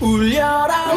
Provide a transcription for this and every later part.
울려라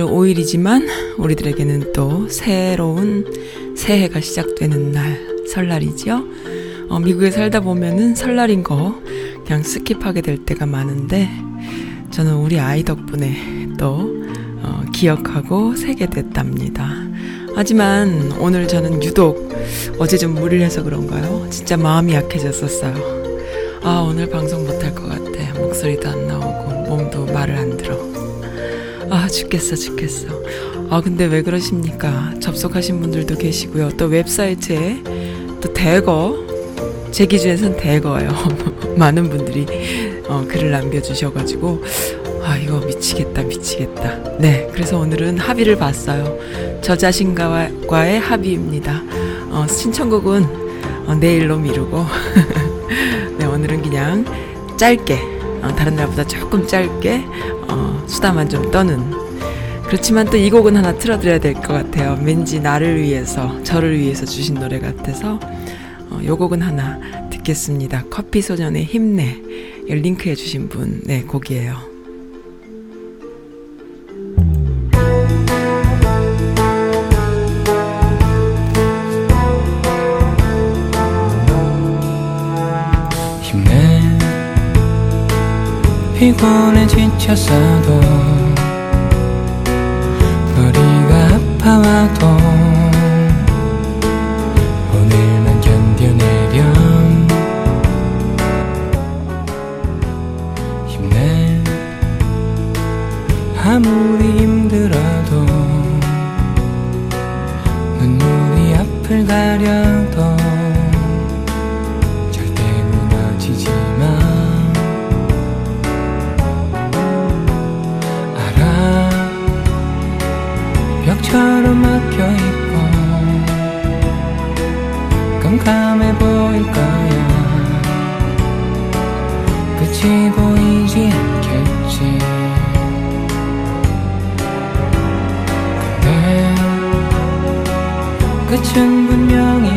5월 5일이지만 우리들에게는 또 새로운 새해가 시작되는 날, 설날이죠. 어, 미국에 살다 보면은 설날인 거 그냥 skip하게 될 때가 많은데 저는 우리 아이 덕분에 또 어, 기억하고 새게 됐답니다. 하지만 오늘 저는 유독 어제 좀 무리해서 그런가요? 진짜 마음이 약해졌었어요. 아, 오늘 방송 못할 것 같아. 목소리도 안 나오고 몸도 말을 안 들어. 아, 죽겠어, 죽겠어. 아, 근데 왜 그러십니까? 접속하신 분들도 계시고요. 또 웹사이트에 또 대거, 제 기준에선 대거예요. 많은 분들이 어, 글을 남겨주셔가지고, 아, 이거 미치겠다, 미치겠다. 네, 그래서 오늘은 합의를 봤어요. 저 자신과의 합의입니다. 어, 신청곡은 어, 내일로 미루고, 네, 오늘은 그냥 짧게, 어, 다른 날보다 조금 짧게, 어, 수다만 좀 떠는. 그렇지만 또 이 곡은 하나 틀어드려야 될 것 같아요. 왠지 나를 위해서, 저를 위해서 주신 노래 같아서, 어, 요 곡은 하나 듣겠습니다. 커피 소년의 힘내. 링크해 주신 분, 네, 곡이에요. 피곤해 지쳤어도 머리가 아파와도 오늘만 견뎌내렴. 힘내. 아무리 힘들어도 눈물이 앞을 가려도 벽처럼 막혀있고 깜깜해 보일 거야. 끝이 보이지 않겠지. 근데 끝은 분명히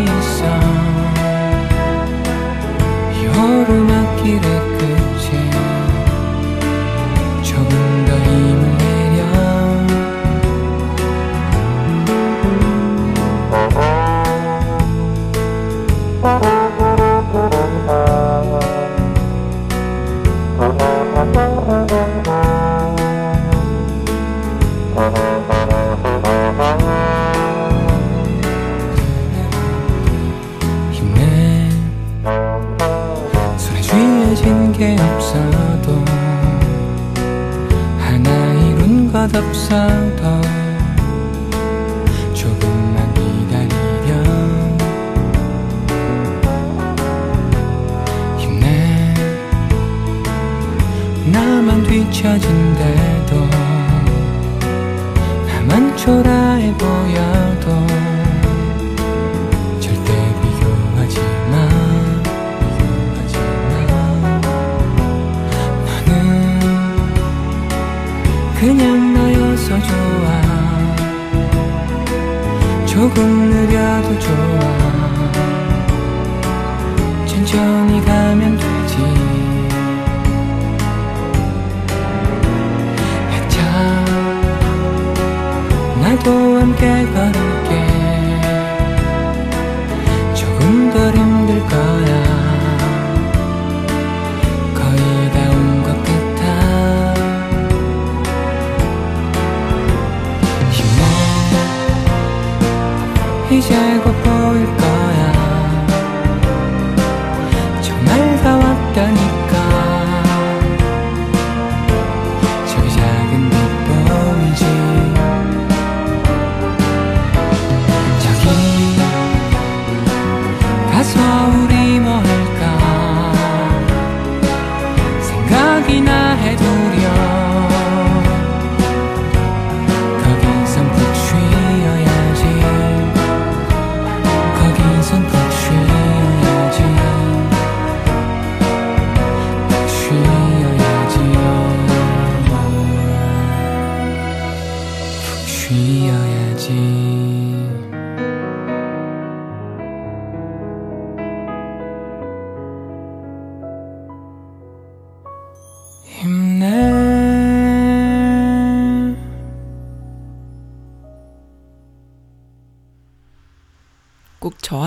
힘내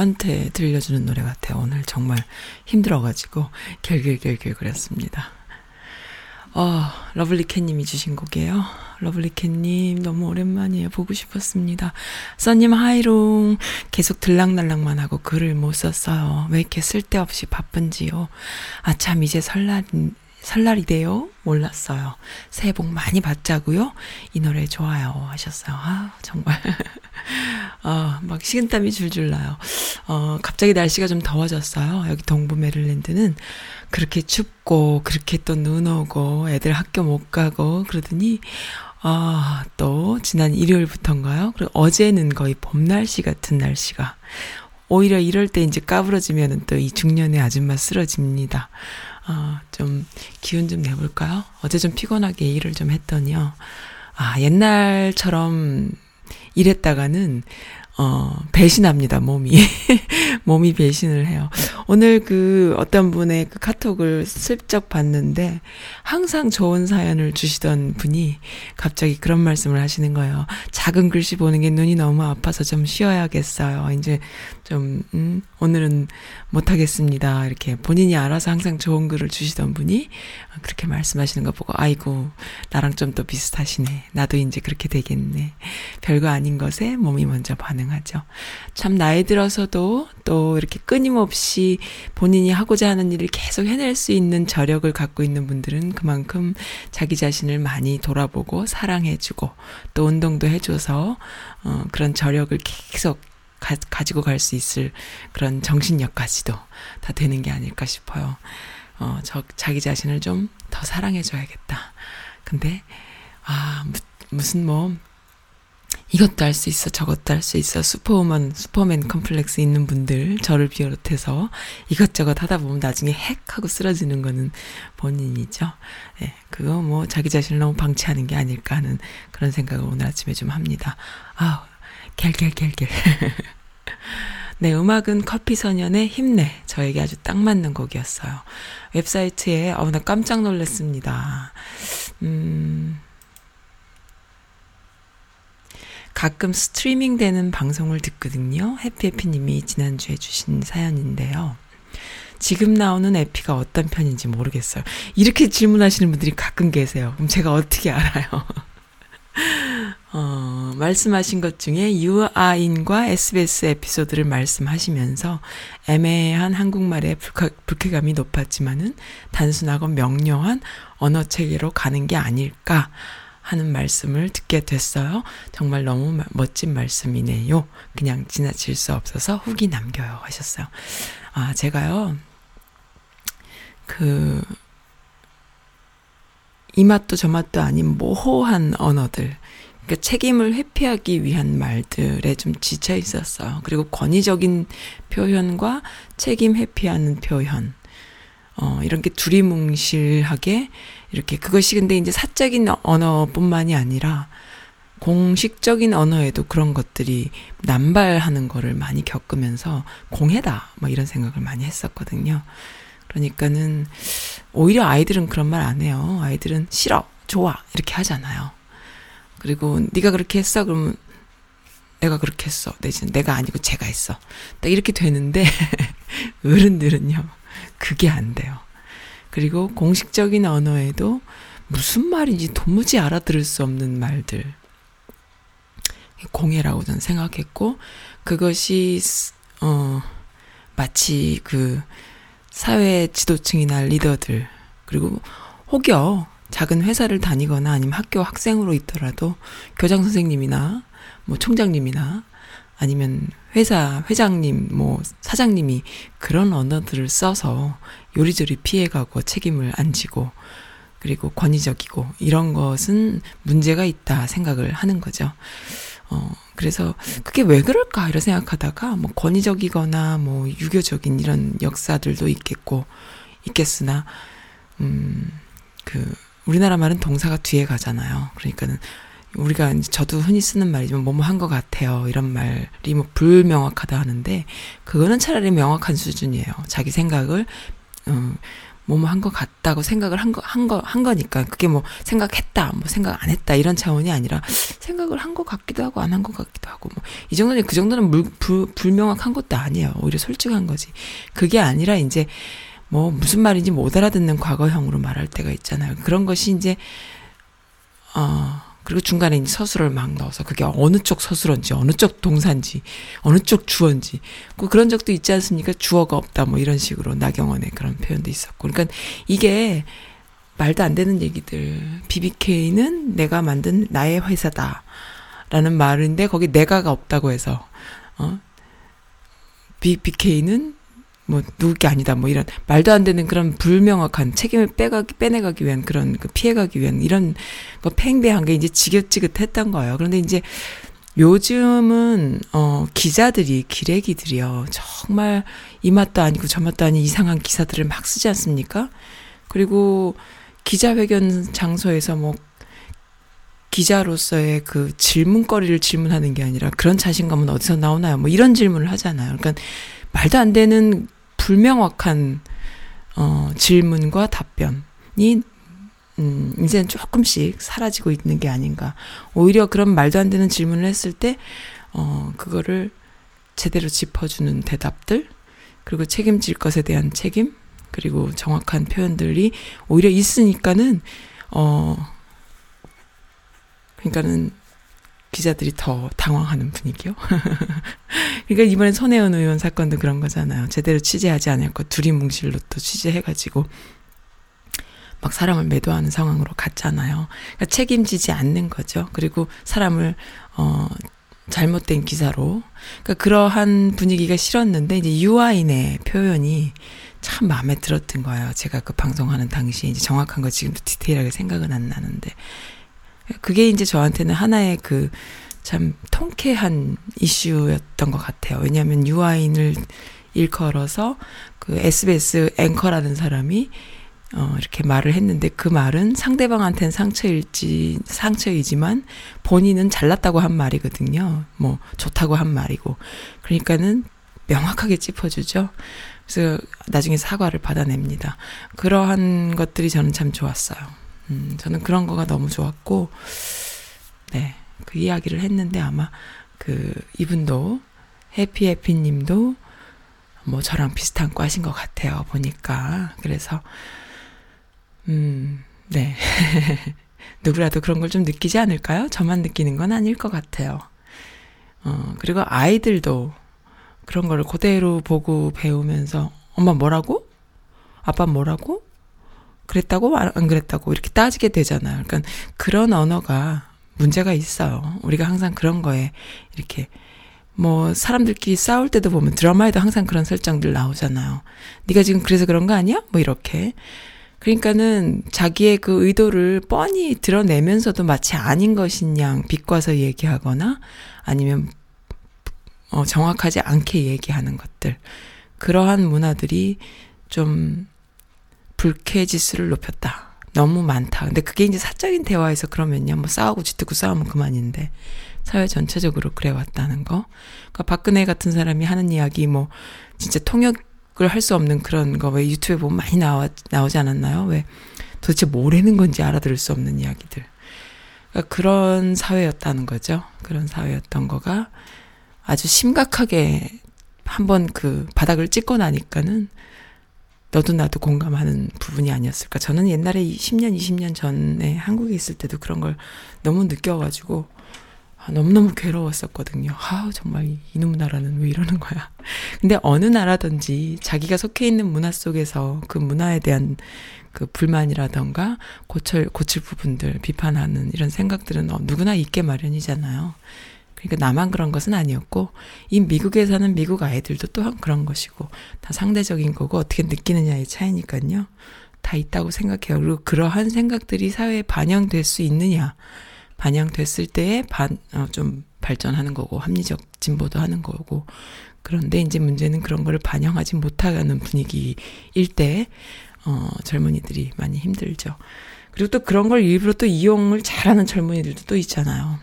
저한테 들려주는 노래 같아요. 오늘 정말 힘들어가지고 겔겔겔겔 그랬습니다. 어, 러블리캣님이 주신 곡이에요. 러블리캣님 너무 오랜만이에요. 보고 싶었습니다. 써님 하이롱 계속 들락날락만 하고 글을 못 썼어요. 왜 이렇게 쓸데없이 바쁜지요. 아참 이제 설날 설날이네요? 몰랐어요. 새해 복 많이 받자고요. 이 노래 좋아요 하셨어요. 아 정말 아, 막 식은땀이 줄줄 나요. 어, 갑자기 날씨가 좀 더워졌어요. 여기 동부 메릴랜드는 그렇게 춥고 그렇게 또 눈 오고 애들 학교 못 가고 그러더니 아, 또 지난 일요일부터인가요? 그리고 어제는 거의 봄 날씨 같은 날씨가 오히려 이럴 때 이제 까부러지면은 또 이 중년의 아줌마 쓰러집니다. 아, 좀 기운 좀 내볼까요? 어제 좀 피곤하게 일을 좀 했더니요. 아, 옛날처럼 일했다가는 어, 배신합니다, 몸이. 몸이 배신을 해요. 오늘 그 어떤 분의 그 카톡을 슬쩍 봤는데 항상 좋은 사연을 주시던 분이 갑자기 그런 말씀을 하시는 거예요. 작은 글씨 보는 게 눈이 너무 아파서 좀 쉬어야겠어요. 이제 좀, 음, 오늘은 못하겠습니다. 이렇게 본인이 알아서 항상 좋은 글을 주시던 분이 그렇게 말씀하시는 거 보고, 아이고, 나랑 좀 또 비슷하시네. 나도 이제 그렇게 되겠네. 별거 아닌 것에 몸이 먼저 반응하죠. 참, 나이 들어서도 또 이렇게 끊임없이 본인이 하고자 하는 일을 계속 해낼 수 있는 저력을 갖고 있는 분들은 그만큼 자기 자신을 많이 돌아보고 사랑해주고 또 운동도 해줘서, 어, 그런 저력을 계속 가, 가지고 갈 수 있을 그런 정신력까지도 다 되는 게 아닐까 싶어요. 어, 저, 자기 자신을 좀 더 사랑해줘야겠다. 근데, 아, 무, 무슨 뭐, 이것도 할 수 있어, 저것도 할 수 있어, 슈퍼우먼, 슈퍼맨 컴플렉스 있는 분들, 저를 비롯해서 이것저것 하다 보면 나중에 핵 하고 쓰러지는 거는 본인이죠. 예, 그거 뭐 자기 자신을 너무 방치하는 게 아닐까 하는 그런 생각을 오늘 아침에 좀 합니다. 아 갤갤갤갤. 네, 음악은 커피소년의 힘내. 저에게 아주 딱 맞는 곡이었어요. 웹사이트에, 어, 나 깜짝 놀랐습니다. 음, 가끔 스트리밍 되는 방송을 듣거든요. 해피해피님이 지난주에 주신 사연인데요. 지금 나오는 에피가 어떤 편인지 모르겠어요. 이렇게 질문하시는 분들이 가끔 계세요. 그럼 제가 어떻게 알아요? 어, 말씀하신 것 중에 유아인과 SBS 에피소드를 말씀하시면서 애매한 한국말의 불쾌, 불쾌감이 높았지만은 단순하고 명료한 언어 체계로 가는 게 아닐까 하는 말씀을 듣게 됐어요. 정말 너무 멋진 말씀이네요. 그냥 지나칠 수 없어서 후기 남겨요. 하셨어요. 아, 제가요, 그, 이 맛도 저 맛도 아닌 모호한 언어들, 그 책임을 회피하기 위한 말들에 좀 지쳐 있었어요. 그리고 권위적인 표현과 책임 회피하는 표현, 어, 이런 게 두리뭉실하게 이렇게 그것이 근데 이제 사적인 언어뿐만이 아니라 공식적인 언어에도 그런 것들이 남발하는 거를 많이 겪으면서 공해다 뭐 이런 생각을 많이 했었거든요. 그러니까는 오히려 아이들은 그런 말 안 해요. 아이들은 싫어, 좋아 이렇게 하잖아요. 그리고 네가 그렇게 했어 그러면 내가 그렇게 했어 내지는 내가 아니고 제가 했어. 딱 이렇게 되는데 어른들은요 그게 안 돼요. 그리고 공식적인 언어에도 무슨 말인지 도무지 알아들을 수 없는 말들. 공해라고 저는 생각했고 그것이 어 마치 그 사회 지도층이나 리더들 그리고 혹여 작은 회사를 다니거나 아니면 학교 학생으로 있더라도 교장 선생님이나 뭐 총장님이나 아니면 회사 회장님 뭐 사장님이 그런 언어들을 써서 요리조리 피해가고 책임을 안 지고 그리고 권위적이고 이런 것은 문제가 있다 생각을 하는 거죠. 어, 그래서 그게 왜 그럴까 이런 생각하다가 뭐 권위적이거나 뭐 유교적인 이런 역사들도 있겠고 있겠으나 음, 그 우리나라 말은 동사가 뒤에 가잖아요. 그러니까는 우리가 이제 저도 흔히 쓰는 말이지만 뭐뭐 한 것 같아요. 이런 말이 뭐 불명확하다 하는데 그거는 차라리 명확한 수준이에요. 자기 생각을 어, 뭐뭐 한 것 같다고 생각을 한 거, 한 거, 한 거니까. 그게 뭐 생각했다, 뭐 생각 안 했다, 이런 차원이 아니라 생각을 한 것 같기도 하고 안 한 것 같기도 하고 뭐. 이 정도는, 그 정도는 물, 불, 불명확한 것도 아니에요. 오히려 솔직한 거지. 그게 아니라 이제 뭐 무슨 말인지 못 알아듣는 과거형으로 말할 때가 있잖아요. 그런 것이 이제, 어, 그리고 중간에 서술을 막 넣어서 그게 어느 쪽 서술어인지 어느 쪽 동사인지 어느 쪽 주어인지 그 그런 적도 있지 않습니까? 주어가 없다 뭐 이런 식으로 나경원의 그런 표현도 있었고. 그러니까 이게 말도 안 되는 얘기들. BBK는 내가 만든 나의 회사다 라는 말인데 거기 내가가 없다고 해서 어? BBK는 뭐 누구 게 아니다 뭐 이런 말도 안 되는 그런 불명확한 책임을 빼가기 빼내가기 위한 그런 그 피해가기 위한 이런 거 팽배한 게 이제 지긋지긋했던 거예요. 그런데 이제 요즘은 어 기자들이 기레기들이요 정말 이 맛도 아니고 저 맛도 아닌 이상한 기사들을 막 쓰지 않습니까? 그리고 기자회견 장소에서 뭐 기자로서의 그 질문거리를 질문하는 게 아니라 그런 자신감은 어디서 나오나요? 뭐 이런 질문을 하잖아요. 그러니까 말도 안 되는 불명확한 어, 질문과 답변이 음, 이제는 조금씩 사라지고 있는 게 아닌가. 오히려 그런 말도 안 되는 질문을 했을 때, 어, 그거를 제대로 짚어주는 대답들, 그리고 책임질 것에 대한 책임, 그리고 정확한 표현들이 오히려 있으니까는, 어, 그러니까는 기자들이 더 당황하는 분위기요. 그러니까 이번에 손혜원 의원 사건도 그런 거잖아요. 제대로 취재하지 않을 것 둘이 뭉실로 또 취재해가지고 막 사람을 매도하는 상황으로 갔잖아요. 그러니까 책임지지 않는 거죠. 그리고 사람을 어 잘못된 기사로 그러니까 그러한 분위기가 싫었는데 이제 유아인의 표현이 참 마음에 들었던 거예요. 제가 그 방송하는 당시에 이제 정확한 거 지금도 디테일하게 생각은 안 나는데 그게 이제 저한테는 하나의 그 참 통쾌한 이슈였던 것 같아요. 왜냐하면 유아인을 일컬어서 그 SBS 앵커라는 사람이 어, 이렇게 말을 했는데 그 말은 상대방한테는 상처일지, 상처이지만 본인은 잘났다고 한 말이거든요. 뭐, 좋다고 한 말이고. 그러니까는 명확하게 짚어주죠. 그래서 나중에 사과를 받아냅니다. 그러한 것들이 저는 참 좋았어요. 음, 저는 그런 거가 너무 좋았고, 네. 그 이야기를 했는데 아마 그 이분도 해피해피 님도 뭐 저랑 비슷한 과신 것 같아요. 보니까. 그래서, 음, 네. 누구라도 그런 걸 좀 느끼지 않을까요? 저만 느끼는 건 아닐 것 같아요. 어, 그리고 아이들도 그런 거를 그대로 보고 배우면서 엄마 뭐라고? 아빠 뭐라고? 그랬다고? 안 그랬다고? 이렇게 따지게 되잖아요. 그러니까 그런 언어가 문제가 있어요. 우리가 항상 그런 거에 이렇게 뭐 사람들끼리 싸울 때도 보면 드라마에도 항상 그런 설정들 나오잖아요. 네가 지금 그래서 그런 거 아니야? 뭐 이렇게. 그러니까는 자기의 그 의도를 뻔히 드러내면서도 마치 아닌 것인 양 비꼬아서 얘기하거나 아니면 어 정확하지 않게 얘기하는 것들. 그러한 문화들이 좀 불쾌지수를 높였다. 너무 많다. 근데 그게 이제 사적인 대화에서 그러면요. 뭐 싸우고 쥐뜯고 싸우면 그만인데 사회 전체적으로 그래 왔다는 거. 그러니까 박근혜 같은 사람이 하는 이야기 뭐 진짜 통역을 할 수 없는 그런 거 왜 유튜브에 보면 많이 나와 나오지 않았나요? 왜 도대체 뭐라는 건지 알아들을 수 없는 이야기들. 그러니까 그런 사회였다는 거죠. 그런 사회였던 거가 아주 심각하게 한번 그 바닥을 찍고 나니까는 너도 나도 공감하는 부분이 아니었을까. 저는 옛날에 10년, 20년 전에 한국에 있을 때도 그런 걸 너무 느껴가지고, 아, 너무너무 괴로웠었거든요. 아, 정말 이놈 나라는 왜 이러는 거야. 근데 어느 나라든지 자기가 속해 있는 문화 속에서 그 문화에 대한 그 불만이라던가 고칠, 고칠 부분들, 비판하는 이런 생각들은 어, 누구나 있게 마련이잖아요. 그러니까 나만 그런 것은 아니었고 이 미국에 사는 미국 아이들도 또한 그런 것이고 다 상대적인 거고 어떻게 느끼느냐의 차이니까요. 다 있다고 생각해요. 그리고 그러한 생각들이 사회에 반영될 수 있느냐. 반영됐을 때에 반, 어, 좀 발전하는 거고, 합리적 진보도 하는 거고. 그런데 이제 문제는 그런 거를 반영하지 못하는 분위기일 때, 어, 젊은이들이 많이 힘들죠. 그리고 또 그런 걸 일부러 또 이용을 잘하는 젊은이들도 또 있잖아요.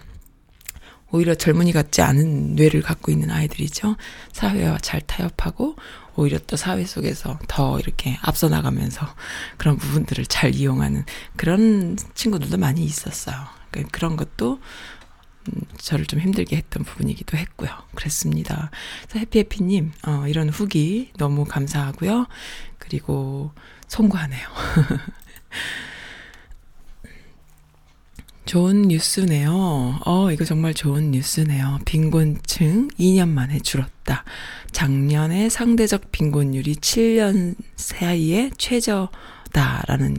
오히려 젊은이 같지 않은 뇌를 갖고 있는 아이들이죠. 사회와 잘 타협하고 오히려 또 사회 속에서 더 이렇게 앞서 나가면서 그런 부분들을 잘 이용하는 그런 친구들도 많이 있었어요. 그- 그런 것도 음, 저를 좀 힘들게 했던 부분이기도 했고요. 그랬습니다. 해피해피님, 어, 이런 후기 너무 감사하고요. 그리고 송구하네요. 좋은 뉴스네요. 어, 이거 정말 좋은 뉴스네요. 빈곤층 2년 만에 줄었다. 작년에 상대적 빈곤율이 7년 사이에 최저다라는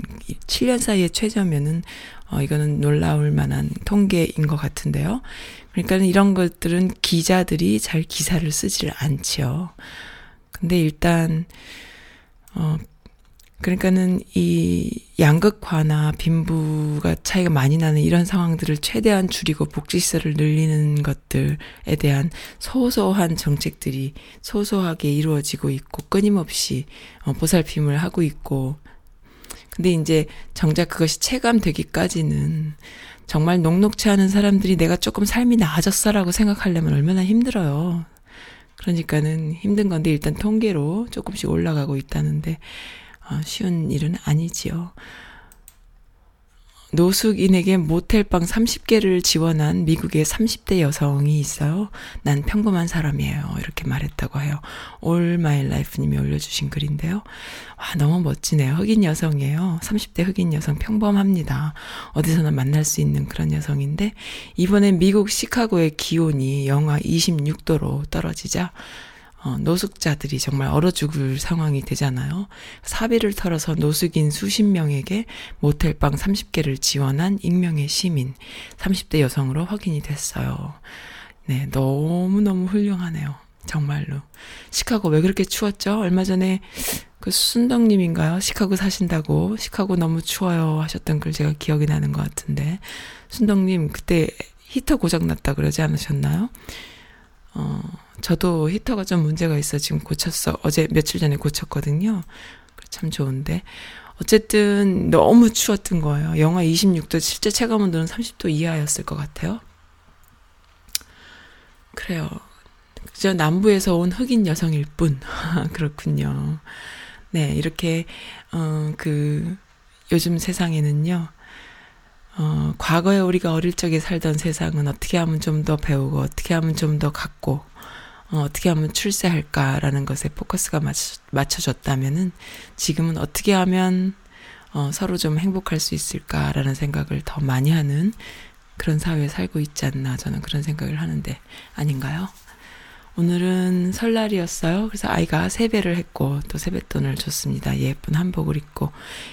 7년 사이에 최저면은 어 이거는 놀라울 만한 통계인 것 같은데요. 그러니까 이런 것들은 기자들이 잘 기사를 쓰지를 않지요. 근데 일단 어 그러니까는 이 양극화나 빈부가 차이가 많이 나는 이런 상황들을 최대한 줄이고 복지시설을 늘리는 것들에 대한 소소한 정책들이 소소하게 이루어지고 있고 끊임없이 어, 보살핌을 하고 있고 근데 이제 정작 그것이 체감되기까지는 정말 녹록치 않은 사람들이 내가 조금 삶이 나아졌어라고 생각하려면 얼마나 힘들어요. 그러니까는 힘든 건데 일단 통계로 조금씩 올라가고 있다는데 어, 쉬운 일은 아니지요. 노숙인에게 모텔방 30개를 지원한 미국의 30대 여성이 있어요. 난 평범한 사람이에요. 이렇게 말했다고 해요. All My Life님이 올려주신 글인데요. 와, 너무 멋지네요. 흑인 여성이에요. 30대 흑인 여성 평범합니다. 어디서나 만날 수 있는 그런 여성인데, 이번에 미국 시카고의 기온이 영하 26도로 떨어지자, 어, 노숙자들이 정말 얼어 죽을 상황이 되잖아요. 사비를 털어서 노숙인 수십 명에게 모텔방 30개를 지원한 익명의 시민, 30대 여성으로 확인이 됐어요. 네, 너무너무 훌륭하네요. 정말로. 시카고 왜 그렇게 추웠죠? 얼마 전에 그 순덕님인가요? 시카고 사신다고 시카고 너무 추워요 하셨던 글 제가 기억이 나는 것 같은데 순덕님 그때 히터 고장 났다 그러지 않으셨나요? 어, 저도 히터가 좀 문제가 있어 지금 고쳤어. 어제 며칠 전에 고쳤거든요. 참 좋은데. 어쨌든 너무 추웠던 거예요. 영하 26도, 실제 체감 온도는 30도 이하였을 것 같아요. 그래요. 저 남부에서 온 흑인 여성일 뿐. 그렇군요. 네, 이렇게, 어, 그, 요즘 세상에는요, 어, 과거에 우리가 어릴 적에 살던 세상은 어떻게 하면 좀 더 배우고, 어떻게 하면 좀 더 갖고, 어, 어떻게 하면 출세할까라는 것에 포커스가 맞춰, 맞춰졌다면은, 지금은 어떻게 하면, 어, 서로 좀 행복할 수 있을까라는 생각을 더 많이 하는 그런 사회에 살고 있지 않나, 저는 그런 생각을 하는데, 아닌가요? 오늘은 설날이었어요. 그래서 아이가 세배를 했고 또 세뱃돈을 줬습니다. 예쁜 한복을 입고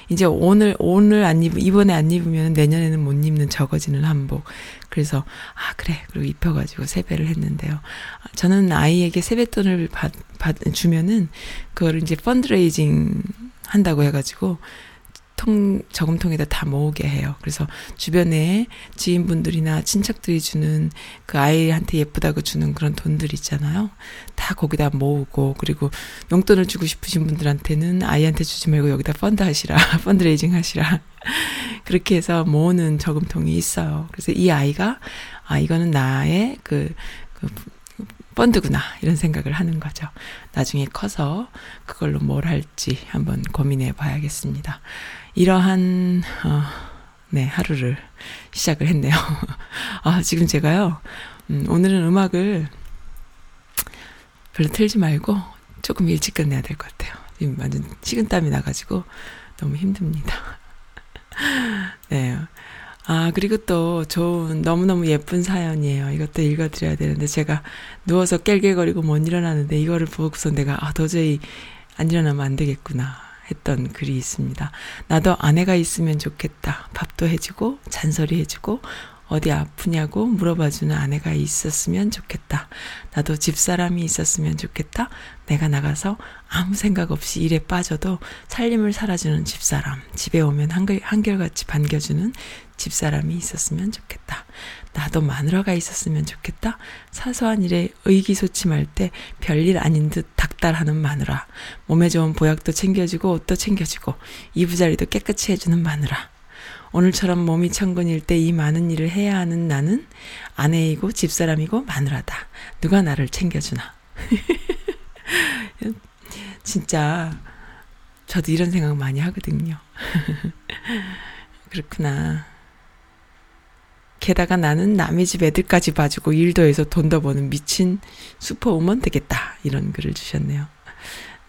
이제 오늘 오늘 안 입, 이번에 안 입으면 내년에는 못 입는 적어지는 한복. 그래서 아 그래 그리고 입혀가지고 세배를 했는데요. 아, 저는 아이에게 세뱃돈을 받, 받 주면은 그거를 이제 펀드레이징 한다고 해가지고 통 저금통에다 다 모으게 해요. 그래서 주변에 지인분들이나 친척들이 주는 그 아이한테 예쁘다고 주는 그런 돈들 있잖아요. 다 거기다 모으고 그리고 용돈을 주고 싶으신 분들한테는 아이한테 주지 말고 여기다 펀드 하시라. 펀드레이징 하시라. 그렇게 해서 모으는 저금통이 있어요. 그래서 이 아이가 아 이거는 나의 그, 그 펀드구나 이런 생각을 하는 거죠. 나중에 커서 그걸로 뭘 할지 한번 고민해 봐야겠습니다. 이러한 어, 네 하루를 시작을 했네요. 아 지금 제가요 음, 오늘은 음악을 별로 틀지 말고 조금 일찍 끝내야 될 것 같아요. 지금 완전 식은땀이 나가지고 너무 힘듭니다. 네. 아, 그리고 또 좋은, 너무너무 예쁜 사연이에요. 이것도 읽어드려야 되는데, 제가 누워서 깰깰거리고 못 일어나는데, 이거를 보고서 내가, 아, 도저히 안 일어나면 안 되겠구나. 했던 글이 있습니다. 나도 아내가 있으면 좋겠다. 밥도 해주고, 잔소리 해주고, 어디 아프냐고 물어봐주는 아내가 있었으면 좋겠다. 나도 집사람이 있었으면 좋겠다. 내가 나가서 아무 생각 없이 일에 빠져도 살림을 살아주는 집사람. 집에 오면 한결, 한결같이 반겨주는 집사람이 있었으면 좋겠다. 나도 마누라가 있었으면 좋겠다. 사소한 일에 의기소침할 때 별일 아닌 듯 닥달하는 마누라. 몸에 좋은 보약도 챙겨주고 옷도 챙겨주고 이부자리도 깨끗이 해주는 마누라. 오늘처럼 몸이 천근일 때 이 많은 일을 해야 하는 나는 아내이고 집사람이고 마누라다. 누가 나를 챙겨주나. 진짜 저도 이런 생각 많이 하거든요. 그렇구나. 게다가 나는 남의 집 애들까지 봐주고 일도 해서 돈더 버는 미친 슈퍼우먼 되겠다. 이런 글을 주셨네요.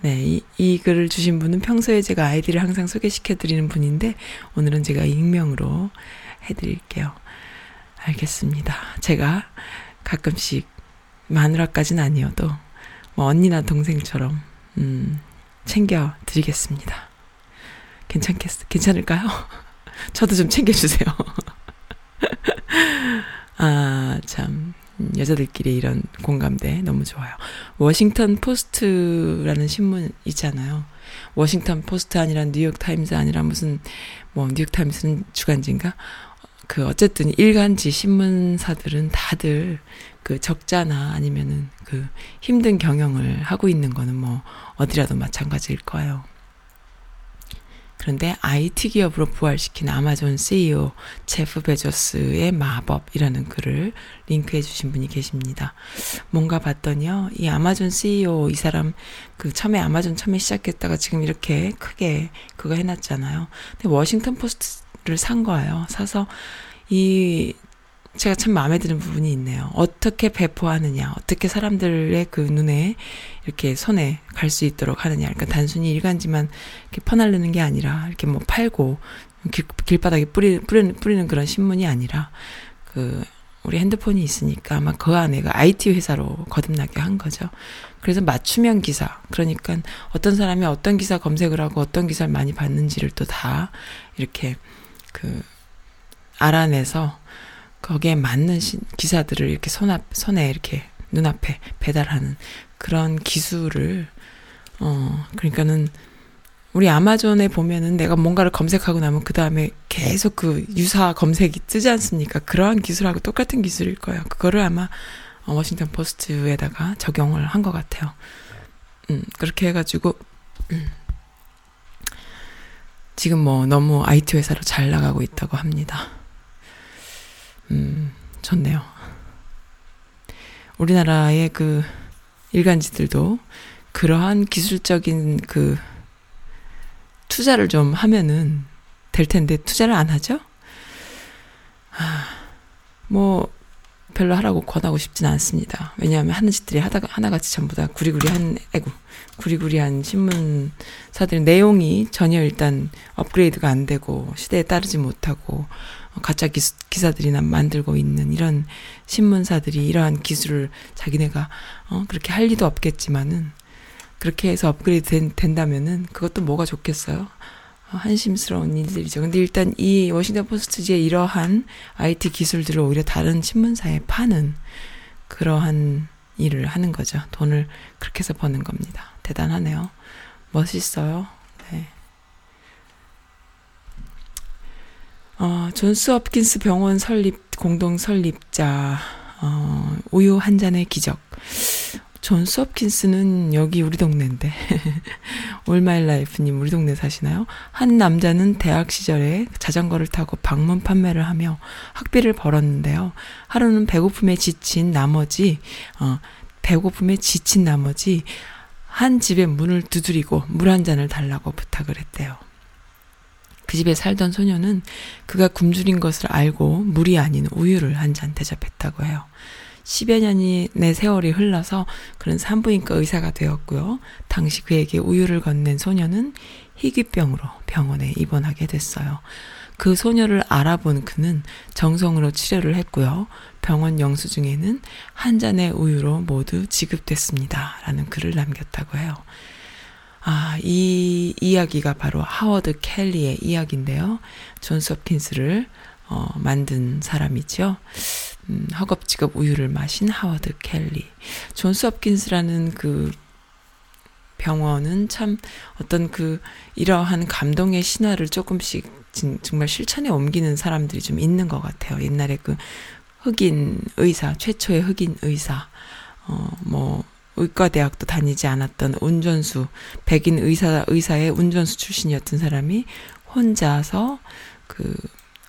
네, 이, 이 글을 주신 분은 평소에 제가 아이디를 항상 소개시켜 드리는 분인데 오늘은 제가 익명으로 해드릴게요. 알겠습니다. 제가 가끔씩 마누라까지는 아니어도 뭐 언니나 동생처럼 음, 챙겨 드리겠습니다. 괜찮겠 괜찮을까요? 저도 좀 챙겨주세요. 아, 참. 여자들끼리 이런 공감대 너무 좋아요. 워싱턴 포스트라는 신문 있잖아요. 워싱턴 포스트 아니라 뉴욕 타임즈 아니라 무슨 뭐 뉴욕 타임즈는 주간지인가? 그 어쨌든 일간지 신문사들은 다들 그 적자나 아니면은 그 힘든 경영을 하고 있는 거는 뭐 어디라도 마찬가지일 거예요. 그런데 IT 기업으로 부활시킨 아마존 CEO 제프 베조스의 마법이라는 글을 링크해 주신 분이 계십니다. 뭔가 봤더니요, 이 아마존 CEO 이 사람 그 처음에 아마존 처음에 시작했다가 지금 이렇게 크게 그거 해놨잖아요. 근데 워싱턴 포스트를 산 거예요. 사서 이 제가 참 마음에 드는 부분이 있네요. 어떻게 배포하느냐, 어떻게 사람들의 그 눈에 이렇게 손에 갈 수 있도록 하느냐. 그러니까 단순히 일간지만 이렇게 퍼날르는 게 아니라 이렇게 뭐 팔고 길, 길바닥에 뿌리, 뿌리는, 뿌리는 그런 신문이 아니라 그 우리 핸드폰이 있으니까 아마 그 안에 그 IT 회사로 거듭나게 한 거죠. 그래서 맞춤형 기사. 그러니까 어떤 사람이 어떤 기사 검색을 하고 어떤 기사를 많이 봤는지를 또 다 이렇게 그 알아내서 거기에 맞는 시, 기사들을 이렇게 손 앞, 손에 이렇게 눈앞에 배달하는 그런 기술을, 어, 그러니까는 우리 아마존에 보면은 내가 뭔가를 검색하고 나면 그 다음에 계속 그 유사 검색이 뜨지 않습니까? 그러한 기술하고 똑같은 기술일 거예요. 그거를 아마 어, 워싱턴 포스트에다가 적용을 한 것 같아요. 음, 그렇게 해가지고, 음, 지금 뭐 너무 IT 회사로 잘 나가고 있다고 합니다. 음, 좋네요. 우리나라의 그 일간지들도 그러한 기술적인 그 투자를 좀 하면은 될 텐데 투자를 안 하죠? 아, 뭐 별로 하라고 권하고 싶지는 않습니다. 왜냐하면 하는 짓들이 하다가 하나같이 전부 다 구리구리한 애고 구리구리한 신문사들 내용이 전혀 일단 업그레이드가 안 되고 시대에 따르지 못하고 가짜 기수, 기사들이나 만들고 있는 이런 신문사들이 이러한 기술을 자기네가 어 그렇게 할 리도 없겠지만은 그렇게 해서 업그레이드 된, 된다면은 그것도 뭐가 좋겠어요? 어, 한심스러운 일들이죠. 근데 일단 이 워싱턴 포스트지의 이러한 IT 기술들을 오히려 다른 신문사에 파는 그러한 일을 하는 거죠. 돈을 그렇게 해서 버는 겁니다. 대단하네요. 멋있어요. 네. 어, 존스 홉킨스 병원 설립, 공동 설립자, 어, 우유 한 잔의 기적. 존스 홉킨스는 여기 우리 동네인데. All My Life님 우리 동네 사시나요? 한 남자는 대학 시절에 자전거를 타고 방문 판매를 하며 학비를 벌었는데요. 하루는 배고픔에 지친 나머지, 어, 배고픔에 지친 나머지 한 집의 문을 두드리고 물 한 잔을 달라고 부탁을 했대요. 그 집에 살던 소녀는 그가 굶주린 것을 알고 물이 아닌 우유를 한 잔 대접했다고 해요. 10여 년의 세월이 흘러서 그는 산부인과 의사가 되었고요. 당시 그에게 우유를 건넨 소녀는 희귀병으로 병원에 입원하게 됐어요. 그 소녀를 알아본 그는 정성으로 치료를 했고요. 병원 영수증에는 한 잔의 우유로 모두 지급됐습니다. 라는 글을 남겼다고 해요. 아, 이 이야기가 바로 하워드 켈리의 이야기인데요. 존스 홉킨스를 어, 만든 사람이죠. 음, 허겁지겁 우유를 마신 하워드 켈리. 존스 홉킨스라는 그 병원은 참 어떤 그 이러한 감동의 신화를 조금씩 정말 실천에 옮기는 사람들이 좀 있는 것 같아요. 옛날에 그 흑인 의사, 최초의 흑인 의사, 어, 뭐, 의과대학도 다니지 않았던 운전수, 백인 의사, 의사의 운전수 출신이었던 사람이 혼자서 그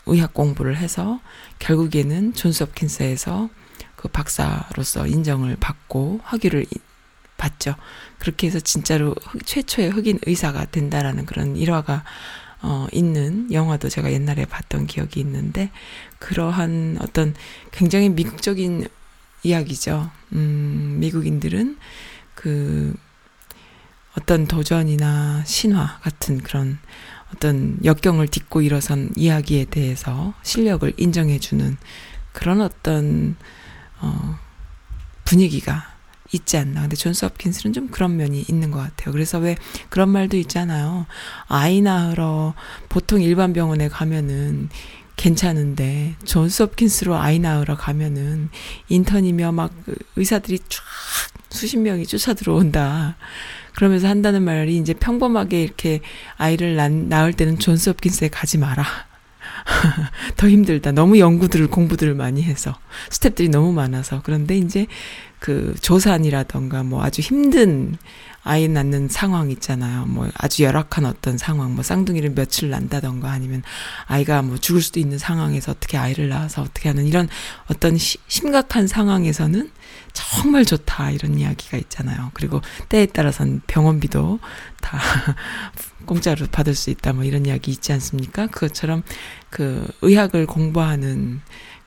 의학 공부를 해서 결국에는 존스 홉킨스에서 그 박사로서 인정을 받고 학위를 이- 받죠. 그렇게 해서 진짜로 흑- 최초의 흑인 의사가 된다라는 그런 일화가 어, 있는 영화도 제가 옛날에 봤던 기억이 있는데 그러한 어떤 굉장히 미국적인 이야기죠. 음, 미국인들은 그 어떤 도전이나 신화 같은 그런 어떤 역경을 딛고 일어선 이야기에 대해서 실력을 인정해주는 그런 어떤 어, 분위기가 있지 않나. 근데 존스 홉킨스는 좀 그런 면이 있는 것 같아요. 그래서 왜 그런 말도 있잖아요. 아이 낳으러 보통 일반 병원에 가면은 괜찮은데 존스 홉킨스로 아이 낳으러 가면은 인턴이며 막 그 의사들이 쫙 수십 명이 쫓아 들어온다. 그러면서 한다는 말이 이제 평범하게 이렇게 아이를 낳, 낳을 때는 존스 홉킨스에 가지 마라. 더 힘들다. 너무 연구들을 공부들을 많이 해서 스탭들이 너무 많아서 그런데 이제 그 조산이라던가 뭐 아주 힘든 아이 낳는 상황 있잖아요. 뭐 아주 열악한 어떤 상황, 뭐 쌍둥이를 며칠 낳는다던가 아니면 아이가 뭐 죽을 수도 있는 상황에서 어떻게 아이를 낳아서 어떻게 하는 이런 어떤 시, 심각한 상황에서는 정말 좋다 이런 이야기가 있잖아요. 그리고 때에 따라서는 병원비도 다 공짜로 받을 수 있다 뭐 이런 이야기 있지 않습니까? 그것처럼 그 의학을 공부하는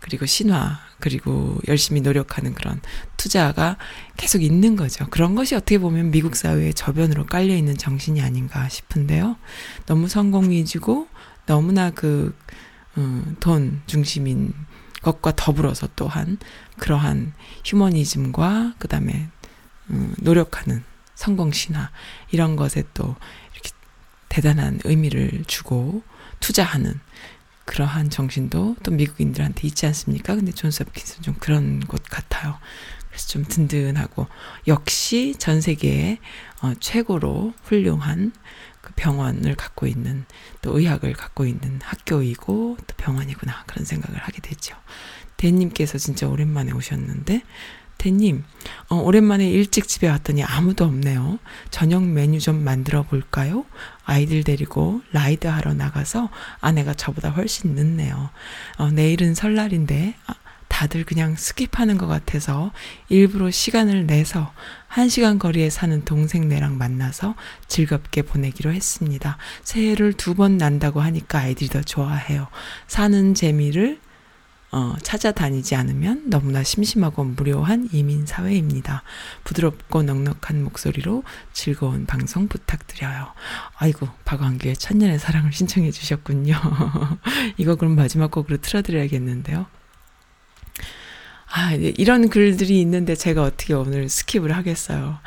그리고 신화 그리고 열심히 노력하는 그런 투자가 계속 있는 거죠. 그런 것이 어떻게 보면 미국 사회의 저변으로 깔려 있는 정신이 아닌가 싶은데요. 너무 성공 위주고 너무나 그, 음, 돈 중심인 것과 더불어서 또한 그러한 휴머니즘과 그 다음에, 음, 노력하는 성공 신화, 이런 것에 또 이렇게 대단한 의미를 주고 투자하는 그러한 정신도 또 미국인들한테 있지 않습니까? 근데 존스 홉킨스는 좀 그런 곳 같아요. 그래서 좀 든든하고 역시 전 세계에 어, 최고로 훌륭한 그 병원을 갖고 있는 또 의학을 갖고 있는 학교이고 또 병원이구나 그런 생각을 하게 되죠. 대님께서 진짜 오랜만에 오셨는데 대님 어, 오랜만에 일찍 집에 왔더니 아무도 없네요. 저녁 메뉴 좀 만들어 볼까요? 아이들 데리고 ride 하러 나가서 아내가 저보다 훨씬 늦네요. 어, 내일은 설날인데 아, 다들 그냥 skip하는 것 같아서 일부러 시간을 내서 한 시간 거리에 사는 동생네랑 만나서 즐겁게 보내기로 했습니다. 새해를 두 번 난다고 하니까 아이들이 더 좋아해요. 사는 재미를 어, 찾아다니지 않으면 너무나 심심하고 무료한 이민 사회입니다. 부드럽고 넉넉한 목소리로 즐거운 방송 부탁드려요. 아이고, 박완규의 천년의 사랑을 신청해 주셨군요. 이거 그럼 마지막 곡으로 틀어드려야겠는데요. 아, 네, 이런 글들이 있는데 제가 어떻게 오늘 skip을 하겠어요.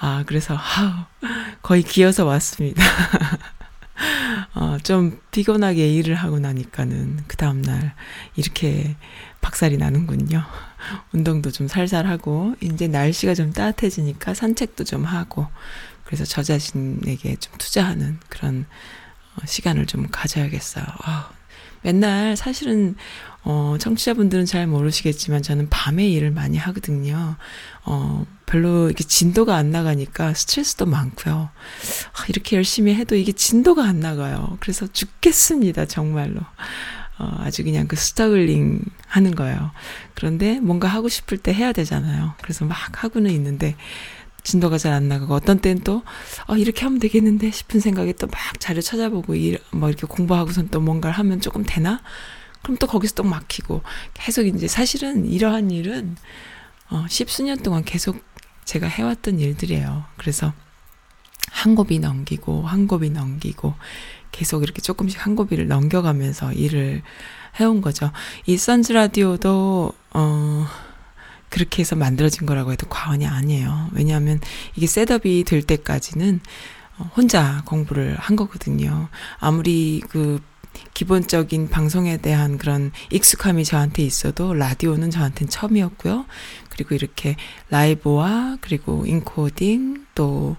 아, 그래서, 아우, 거의 기어서 왔습니다. 어, 좀 피곤하게 일을 하고 나니까는 그 다음날 이렇게 박살이 나는군요. 운동도 좀 살살 하고, 이제 날씨가 좀 따뜻해지니까 산책도 좀 하고, 그래서 저 자신에게 좀 투자하는 그런 어, 시간을 좀 가져야겠어요. 아, 맨날 사실은 어, 청취자분들은 잘 모르시겠지만 저는 밤에 일을 많이 하거든요. 어, 별로 이렇게 진도가 안 나가니까 스트레스도 많고요. 아, 이렇게 열심히 해도 이게 진도가 안 나가요. 그래서 죽겠습니다, 정말로. 어, 아주 그냥 그 스타글링 하는 거예요. 그런데 뭔가 하고 싶을 때 해야 되잖아요. 그래서 막 하고는 있는데 진도가 잘 안 나가고 어떤 때는 또 어, 이렇게 하면 되겠는데 싶은 생각에 또 막 자료 찾아보고 일, 뭐 이렇게 공부하고선 또 뭔가를 하면 조금 되나? 그럼 또 거기서 또 막히고 계속 이제 사실은 이러한 일은 어, 십수년 동안 계속 제가 해왔던 일들이에요. 그래서 한 고비 넘기고 한 고비 넘기고 계속 이렇게 조금씩 한 고비를 넘겨가면서 일을 해온 거죠. 이 선즈 라디오도 어 그렇게 해서 만들어진 거라고 해도 과언이 아니에요. 왜냐하면 이게 setup이 될 때까지는 어, 혼자 공부를 한 거거든요. 아무리 그 기본적인 방송에 대한 그런 익숙함이 저한테 있어도 라디오는 저한테는 처음이었고요. 그리고 이렇게 라이브와 그리고 인코딩 또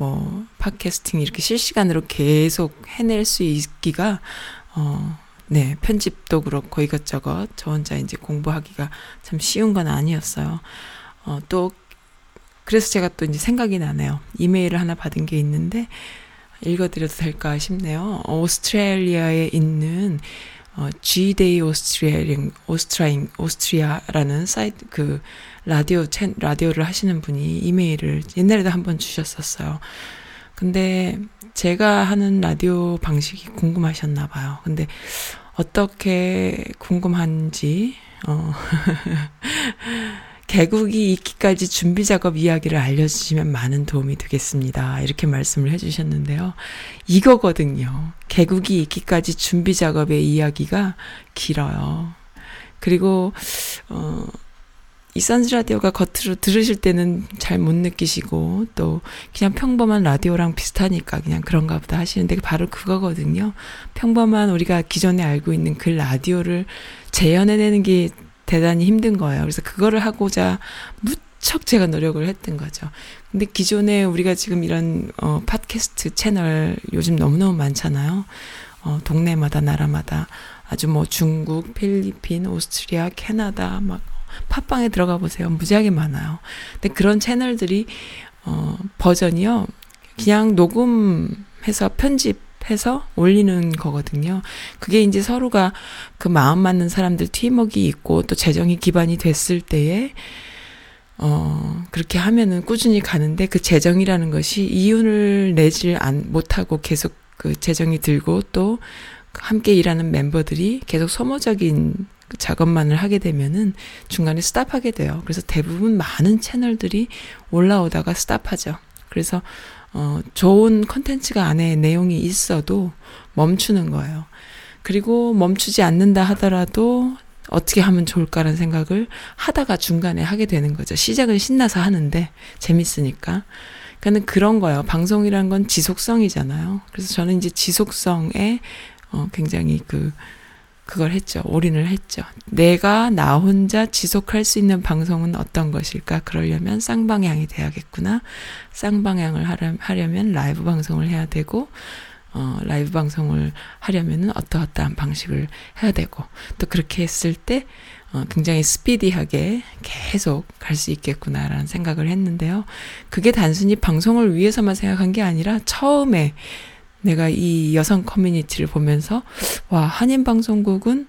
뭐 팟캐스팅 이렇게 실시간으로 계속 해낼 수 있기가 어 네, 편집도 그렇고 이것저것 저 혼자 이제 공부하기가 참 쉬운 건 아니었어요. 어, 또, 그래서 제가 또 이제 생각이 나네요. 이메일을 하나 받은 게 있는데, 읽어드려도 될까 싶네요. 오스트레일리아에 있는 어, G'day Australian, 오스트라인, 오스트리아라는 사이트, 그, 라디오, 채, 라디오를 하시는 분이 이메일을 옛날에도 한번 주셨었어요. 근데 제가 하는 라디오 방식이 궁금하셨나 봐요. 근데 어떻게 궁금한지, 어, 개국이 있기까지 준비 작업 이야기를 알려주시면 많은 도움이 되겠습니다. 이렇게 말씀을 해주셨는데요. 이거거든요. 개국이 있기까지 준비 작업의 이야기가 길어요. 그리고, 어, 이 선즈 라디오가 겉으로 들으실 때는 잘 못 느끼시고 또 그냥 평범한 라디오랑 비슷하니까 그냥 그런가 보다 하시는데 바로 그거거든요. 평범한 우리가 기존에 알고 있는 그 라디오를 재현해내는 게 대단히 힘든 거예요. 그래서 그거를 하고자 무척 제가 노력을 했던 거죠. 근데 기존에 우리가 지금 이런 어 팟캐스트 채널 요즘 너무너무 많잖아요. 어 동네마다 나라마다 아주 뭐 중국, 필리핀, 오스트리아, 캐나다 막 팟빵에 들어가 보세요. 무지하게 많아요. 근데 그런 채널들이 어 버전이요. 그냥 녹음해서 편집 해서 올리는 거거든요. 그게 이제 서로가 그 마음 맞는 사람들 팀워크 있고 또 재정이 기반이 됐을 때에 어 그렇게 하면은 꾸준히 가는데 그 재정이라는 것이 이윤을 내질 안 못하고 계속 그 재정이 들고 또 함께 일하는 멤버들이 계속 소모적인 작업만을 하게 되면은 중간에 스탑하게 돼요. 그래서 대부분 많은 채널들이 올라오다가 스탑하죠. 그래서 어, 좋은 컨텐츠가 안에 내용이 있어도 멈추는 거예요. 그리고 멈추지 않는다 하더라도 어떻게 하면 좋을까라는 생각을 하다가 중간에 하게 되는 거죠. 시작은 신나서 하는데 재밌으니까. 그러니까는 그런 거예요. 방송이란 건 지속성이잖아요. 그래서 저는 이제 지속성에 어, 굉장히 그 그걸 했죠. 올인을 했죠. 내가 나 혼자 지속할 수 있는 방송은 어떤 것일까? 그러려면 쌍방향이 돼야겠구나. 쌍방향을 하려면 라이브 방송을 해야 되고, 어, 라이브 방송을 하려면은 어떠어떠한 방식을 해야 되고, 또 그렇게 했을 때, 어, 굉장히 스피디하게 계속 갈 수 있겠구나라는 생각을 했는데요. 그게 단순히 방송을 위해서만 생각한 게 아니라 처음에 내가 이 여성 커뮤니티를 보면서 와 한인 방송국은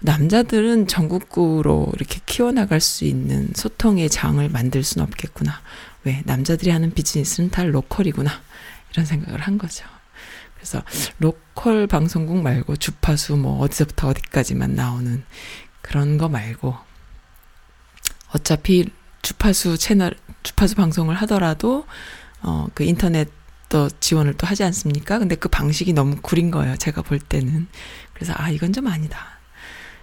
남자들은 전국구로 이렇게 키워나갈 수 있는 소통의 장을 만들 수는 없겠구나. 왜 남자들이 하는 비즈니스는 다 로컬이구나 이런 생각을 한 거죠. 그래서 로컬 방송국 말고 주파수 뭐 어디서부터 어디까지만 나오는 그런 거 말고 어차피 주파수 채널 주파수 방송을 하더라도 어 그 인터넷 또 지원을 또 하지 않습니까? 근데 그 방식이 너무 구린 거예요. 제가 볼 때는. 그래서 아, 이건 좀 아니다.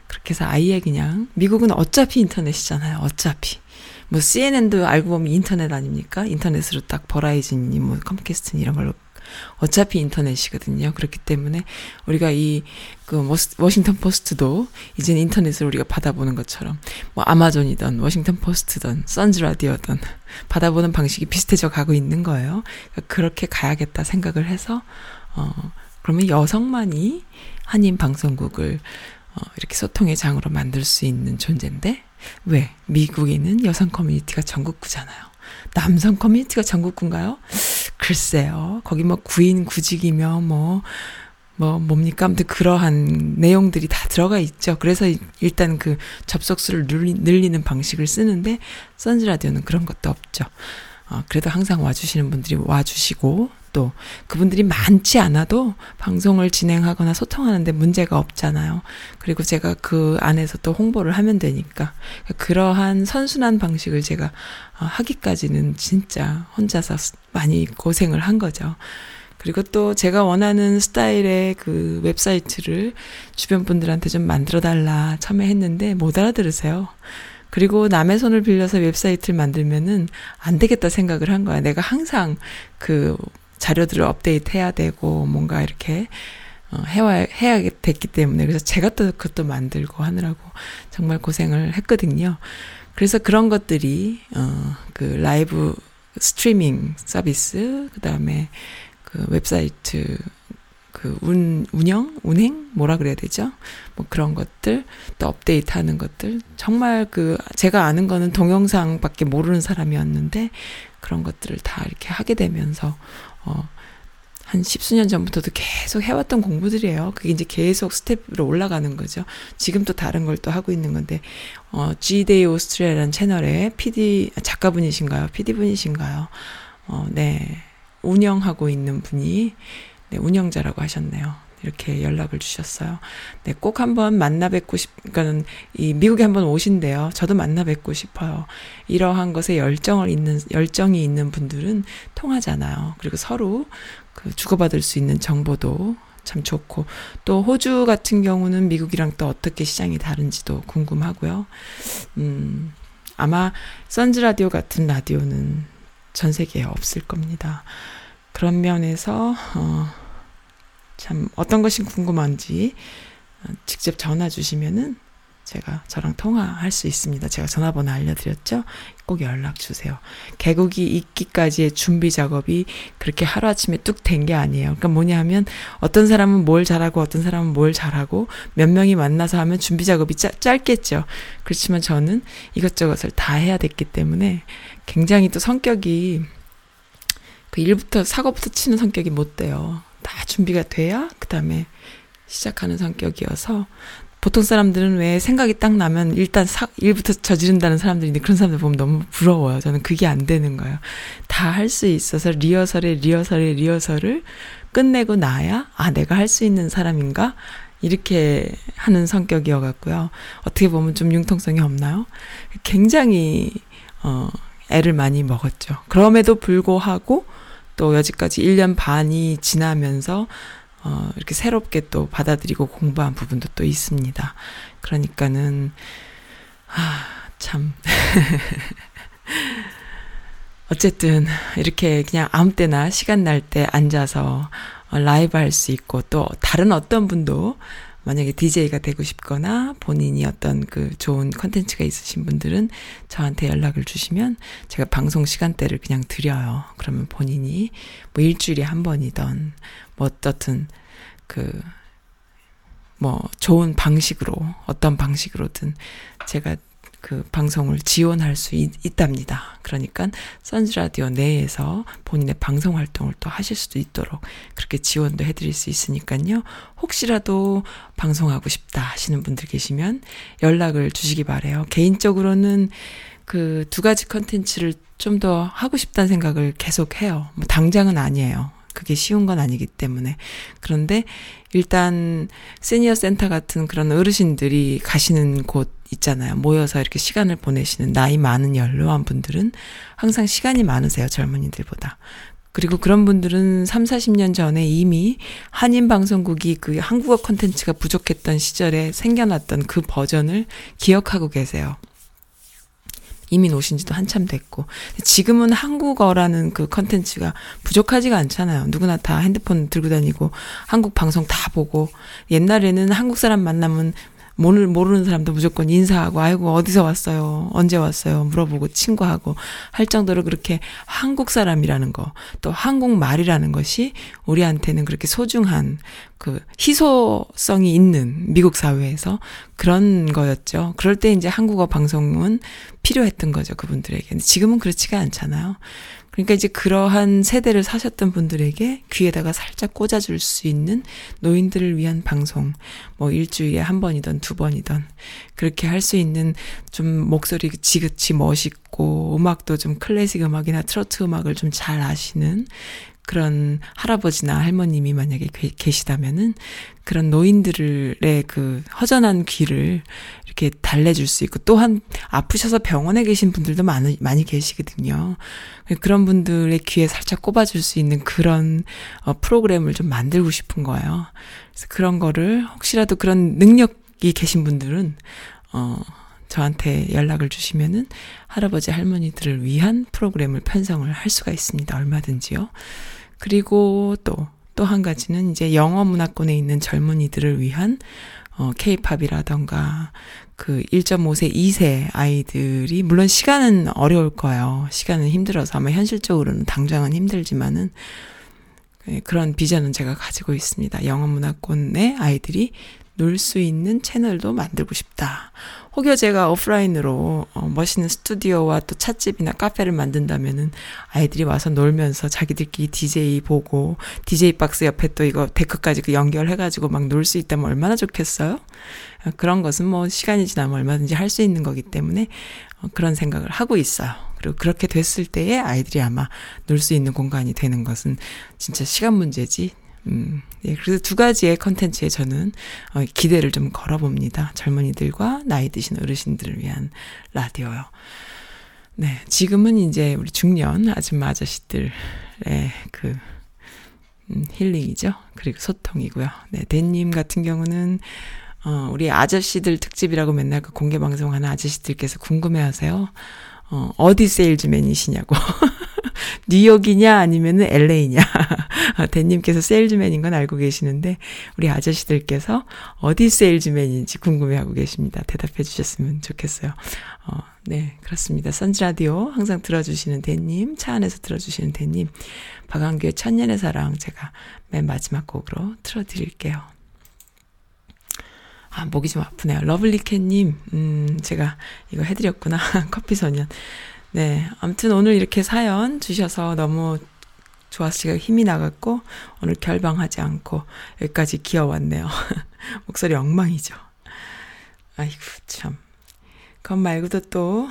그렇게 해서 아예 그냥 미국은 어차피 인터넷이잖아요. 어차피. 뭐 CNN도 알고 보면 인터넷 아닙니까? 인터넷으로 딱 버라이즌이 뭐 컴캐스트니 이런 걸로 어차피 인터넷이거든요. 그렇기 때문에 우리가 이 그 워싱턴 포스트도 이제 인터넷을 우리가 받아보는 것처럼 뭐 아마존이든 워싱턴 포스트든 선즈 라디오든 받아보는 방식이 비슷해져 가고 있는 거예요. 그러니까 그렇게 가야겠다 생각을 해서 어 그러면 여성만이 한인 방송국을 어 이렇게 소통의 장으로 만들 수 있는 존재인데 왜 미국에는 여성 커뮤니티가 전국구잖아요. 남성 커뮤니티가 전국구인가요? 글쎄요. 거기 뭐 구인 구직이며 뭐, 뭐, 뭡니까? 아무튼 그러한 내용들이 다 들어가 있죠. 그래서 일단 그 접속수를 늘리, 늘리는 방식을 쓰는데, 선즈라디오는 그런 것도 없죠. 어, 그래도 항상 와주시는 분들이 와주시고, 또 그분들이 많지 않아도 방송을 진행하거나 소통하는데 문제가 없잖아요. 그리고 제가 그 안에서 또 홍보를 하면 되니까 그러한 선순환 방식을 제가 어, 하기까지는 진짜 혼자서 많이 고생을 한 거죠. 그리고 또 제가 원하는 스타일의 그 웹사이트를 주변 분들한테 좀 만들어 달라 처음에 했는데 못 알아들으세요. 그리고 남의 손을 빌려서 웹사이트를 만들면은 안 되겠다 생각을 한 거야. 내가 항상 그 자료들을 업데이트 해야 되고 뭔가 이렇게 어, 해와, 해야 됐기 때문에 그래서 제가 또 그것도 만들고 하느라고 정말 고생을 했거든요. 그래서 그런 것들이 어, 그 live streaming 서비스 그다음에 그 웹사이트 그 운, 운영, 운행 뭐라 그래야 되죠? 뭐 그런 것들 또 업데이트 하는 것들 정말 그 제가 아는 거는 동영상밖에 모르는 사람이었는데 그런 것들을 다 이렇게 하게 되면서 어 한 십수년 전부터도 계속 해왔던 공부들이에요. 그게 이제 계속 step으로 올라가는 거죠. 지금 또 다른 걸 또 하고 있는 건데, 어, G'day 오스트리아라는 채널에 PD, 작가분이신가요? PD분이신가요? 어, 네. 운영하고 있는 분이, 네, 운영자라고 하셨네요. 이렇게 연락을 주셨어요. 네, 꼭 한번 만나 뵙고 싶, 그러니까는 이 미국에 한번 오신대요. 저도 만나 뵙고 싶어요. 이러한 것에 열정을 있는, 열정이 있는 분들은 통하잖아요. 그리고 서로 그 주고받을 수 있는 정보도 참 좋고 또 호주 같은 경우는 미국이랑 또 어떻게 시장이 다른지도 궁금하고요. 음, 아마 선즈 라디오 같은 라디오는 전 세계에 없을 겁니다. 그런 면에서 어, 참 어떤 것이 궁금한지 어, 직접 전화 주시면은 제가 저랑 통화할 수 있습니다. 제가 전화번호 알려드렸죠? 꼭 연락 주세요. 개국이 있기까지의 준비 작업이 그렇게 하루아침에 뚝 된 게 아니에요. 그러니까 뭐냐 하면 어떤 사람은 뭘 잘하고 어떤 사람은 뭘 잘하고 몇 명이 만나서 하면 준비 작업이 짧, 짧겠죠. 그렇지만 저는 이것저것을 다 해야 됐기 때문에 굉장히 또 성격이 그 일부터 사고부터 치는 성격이 못 돼요. 다 준비가 돼야 그 다음에 시작하는 성격이어서 보통 사람들은 왜 생각이 딱 나면 일단 사, 일부터 저지른다는 사람들인데 그런 사람들 보면 너무 부러워요. 저는 그게 안 되는 거예요. 다 할 수 있어서 리허설에 리허설에 리허설을 끝내고 나야 아 내가 할 수 있는 사람인가 이렇게 하는 성격이어 갖고요. 어떻게 보면 좀 융통성이 없나요? 굉장히 어 애를 많이 먹었죠. 그럼에도 불구하고 또 여지까지 1년 반이 지나면서 어, 이렇게 새롭게 또 받아들이고 공부한 부분도 또 있습니다. 그러니까는, 아, 참. 어쨌든, 이렇게 그냥 아무 때나 시간 날 때 앉아서 어, 라이브 할 수 있고, 또 다른 어떤 분도 만약에 DJ가 되고 싶거나 본인이 어떤 그 좋은 컨텐츠가 있으신 분들은 저한테 연락을 주시면 제가 방송 시간대를 그냥 드려요. 그러면 본인이 뭐 일주일에 한 번이던 뭐 어떻든 그 뭐 좋은 방식으로 어떤 방식으로든 제가 그 방송을 지원할 수 있, 있답니다. 그러니까 선즈 라디오 내에서 본인의 방송 활동을 또 하실 수도 있도록 그렇게 지원도 해드릴 수 있으니까요. 혹시라도 방송하고 싶다 하시는 분들 계시면 연락을 주시기 바래요. 개인적으로는 그 두 가지 컨텐츠를 좀 더 하고 싶다는 생각을 계속 해요. 뭐 당장은 아니에요. 그게 쉬운 건 아니기 때문에. 그런데 일단 시니어 센터 같은 그런 어르신들이 가시는 곳 있잖아요. 모여서 이렇게 시간을 보내시는 나이 많은 연로한 분들은 항상 시간이 많으세요. 젊은이들보다. 그리고 그런 분들은 3, 40년 전에 이미 한인 방송국이 그 한국어 콘텐츠가 부족했던 시절에 생겨났던 그 버전을 기억하고 계세요. 이미 오신 지도 한참 됐고. 지금은 한국어라는 그 컨텐츠가 부족하지가 않잖아요. 누구나 다 핸드폰 들고 다니고 한국 방송 다 보고 옛날에는 한국 사람 만나면 모르, 모르는 사람도 무조건 인사하고, 아이고, 어디서 왔어요? 언제 왔어요? 물어보고 친구하고 할 정도로 그렇게 한국 사람이라는 거, 또 한국말이라는 것이 우리한테는 그렇게 소중한 그 희소성이 있는 미국 사회에서 그런 거였죠. 그럴 때 이제 한국어 방송은 필요했던 거죠. 그분들에게. 지금은 그렇지가 않잖아요. 그러니까 이제 그러한 세대를 사셨던 분들에게 귀에다가 살짝 꽂아줄 수 있는 노인들을 위한 방송, 뭐 일주일에 한 번이든 두 번이든 그렇게 할 수 있는 좀 목소리 지긋이 멋있고 음악도 좀 클래식 음악이나 트로트 음악을 좀 잘 아시는 그런 할아버지나 할머님이 만약에 계시다면은 그런 노인들의 그 허전한 귀를 이렇게 달래줄 수 있고 또한 아프셔서 병원에 계신 분들도 많이, 많이 계시거든요. 그런 분들의 귀에 살짝 꼽아줄 수 있는 그런 어, 프로그램을 좀 만들고 싶은 거예요. 그래서 그런 거를 혹시라도 그런 능력이 계신 분들은 어, 저한테 연락을 주시면은 할아버지 할머니들을 위한 프로그램을 편성을 할 수가 있습니다. 얼마든지요. 그리고 또, 또 한 가지는 이제 영어 문화권에 있는 젊은이들을 위한 어, 케이팝이라던가 그 1.5세, 2세 아이들이 물론 시간은 어려울 거예요. 시간은 힘들어서 아마 현실적으로는 당장은 힘들지만은 예, 그런 비전은 제가 가지고 있습니다. 영어 문화권의 아이들이 놀 수 있는 채널도 만들고 싶다. 혹여 제가 오프라인으로 어, 멋있는 스튜디오와 또 찻집이나 카페를 만든다면은 아이들이 와서 놀면서 자기들끼리 DJ 보고 DJ 박스 옆에 또 이거 데크까지 그 연결해가지고 막 놀 수 있다면 얼마나 좋겠어요? 어, 그런 것은 뭐 시간이 지나면 얼마든지 할 수 있는 거기 때문에 어, 그런 생각을 하고 있어요. 그리고 그렇게 됐을 때에 아이들이 아마 놀 수 있는 공간이 되는 것은 진짜 시간 문제지. 음, 예, 그래서 두 가지의 컨텐츠에 저는 어, 기대를 좀 걸어봅니다. 젊은이들과 나이 드신 어르신들을 위한 라디오요. 네, 지금은 이제 우리 중년 아줌마 아저씨들의 그 음, 힐링이죠. 그리고 소통이고요. 네, 댄님 같은 경우는 어, 우리 아저씨들 특집이라고 맨날 그 공개 방송하는 아저씨들께서 궁금해 하세요. 어, 어디 세일즈맨이시냐고. 뉴욕이냐 아니면은 LA냐. 아, 대님께서 세일즈맨인 건 알고 계시는데 우리 아저씨들께서 어디 세일즈맨인지 궁금해하고 계십니다. 대답해 주셨으면 좋겠어요. 어, 네, 그렇습니다. 선지 라디오 항상 들어주시는 대님, 차 안에서 들어주시는 대님, 박한규의 천년의 사랑 제가 맨 마지막 곡으로 틀어드릴게요. 아, 목이 좀 아프네요. 러블리캣님, 음, 제가 이거 해드렸구나. 커피 소년. 네. 아무튼 오늘 이렇게 사연 주셔서 너무 좋아서 제가 힘이 나갔고, 오늘 결방하지 않고 여기까지 기어왔네요. 목소리 엉망이죠. 아이고, 참. 그것 말고도 또,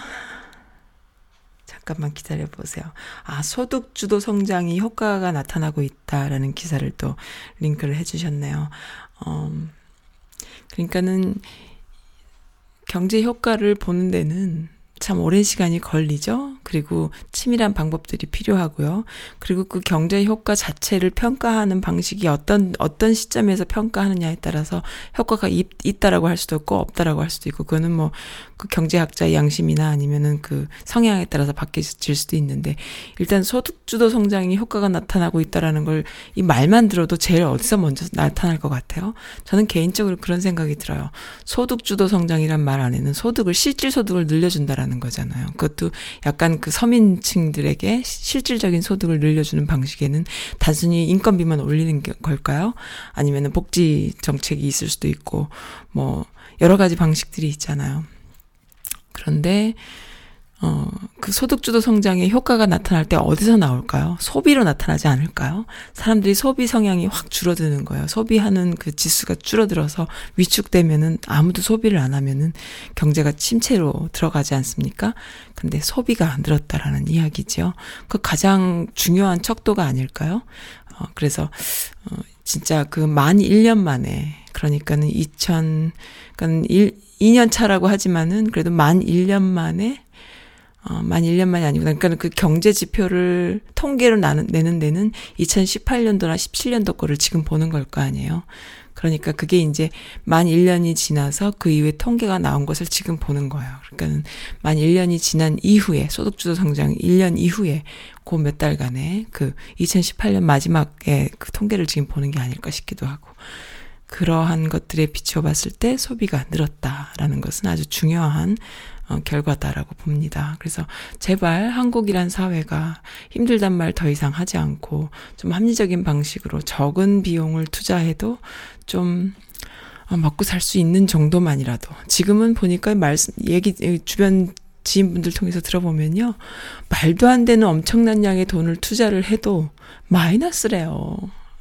잠깐만 기다려 보세요. 아, 소득주도 성장이 효과가 나타나고 있다라는 기사를 또 링크를 해주셨네요. 음, 그러니까는 경제 효과를 보는 데는 참 오랜 시간이 걸리죠. 그리고 치밀한 방법들이 필요하고요. 그리고 그 경제 효과 자체를 평가하는 방식이 어떤 어떤 시점에서 평가하느냐에 따라서 효과가 있, 있다라고 할 수도 있고 없다라고 할 수도 있고 그거는 뭐 그 경제학자의 양심이나 아니면은 그 성향에 따라서 바뀌질 수도 있는데 일단 소득주도 성장이 효과가 나타나고 있다라는 걸 이 말만 들어도 제일 어디서 먼저 나타날 것 같아요. 저는 개인적으로 그런 생각이 들어요. 소득주도 성장이란 말 안에는 소득을 실질 소득을 늘려준다라는 거잖아요. 그것도 약간 그 서민층들에게 실질적인 소득을 늘려주는 방식에는 단순히 인건비만 올리는 걸까요? 아니면은 복지 정책이 있을 수도 있고 뭐 여러 가지 방식들이 있잖아요. 그런데 어, 그 소득주도 성장의 효과가 나타날 때 어디서 나올까요? 소비로 나타나지 않을까요? 사람들이 소비 성향이 확 줄어드는 거예요. 소비하는 그 지수가 줄어들어서 위축되면은 아무도 소비를 안 하면은 경제가 침체로 들어가지 않습니까? 근데 소비가 안 늘었다라는 이야기죠. 그 가장 중요한 척도가 아닐까요? 어, 그래서, 어, 진짜 그 만 1년 만에, 그러니까는 2000, 그러니까 1, 2년 차라고 하지만은 그래도 만 1년 만에 어, 만 1년 만이 아니고, 그러니까 그 경제 지표를 통계로 나는, 내는 데는 2018년도나 17년도 거를 지금 보는 걸 거 아니에요. 그러니까 그게 이제 만 1년이 지나서 그 이후에 통계가 나온 것을 지금 보는 거예요. 그러니까 만 1년이 지난 이후에, 소득주도 성장 1년 이후에 그 몇 달간의 그 2018년 마지막에 그 통계를 지금 보는 게 아닐까 싶기도 하고. 그러한 것들에 비춰봤을 때 소비가 늘었다라는 것은 아주 중요한 어, 결과다라고 봅니다. 그래서 제발 한국이란 사회가 힘들단 말 더 이상 하지 않고 좀 합리적인 방식으로 적은 비용을 투자해도 좀 어, 먹고 살 수 있는 정도만이라도 지금은 보니까 말씀 얘기 주변 지인분들 통해서 들어보면요 말도 안 되는 엄청난 양의 돈을 투자를 해도 마이너스래요.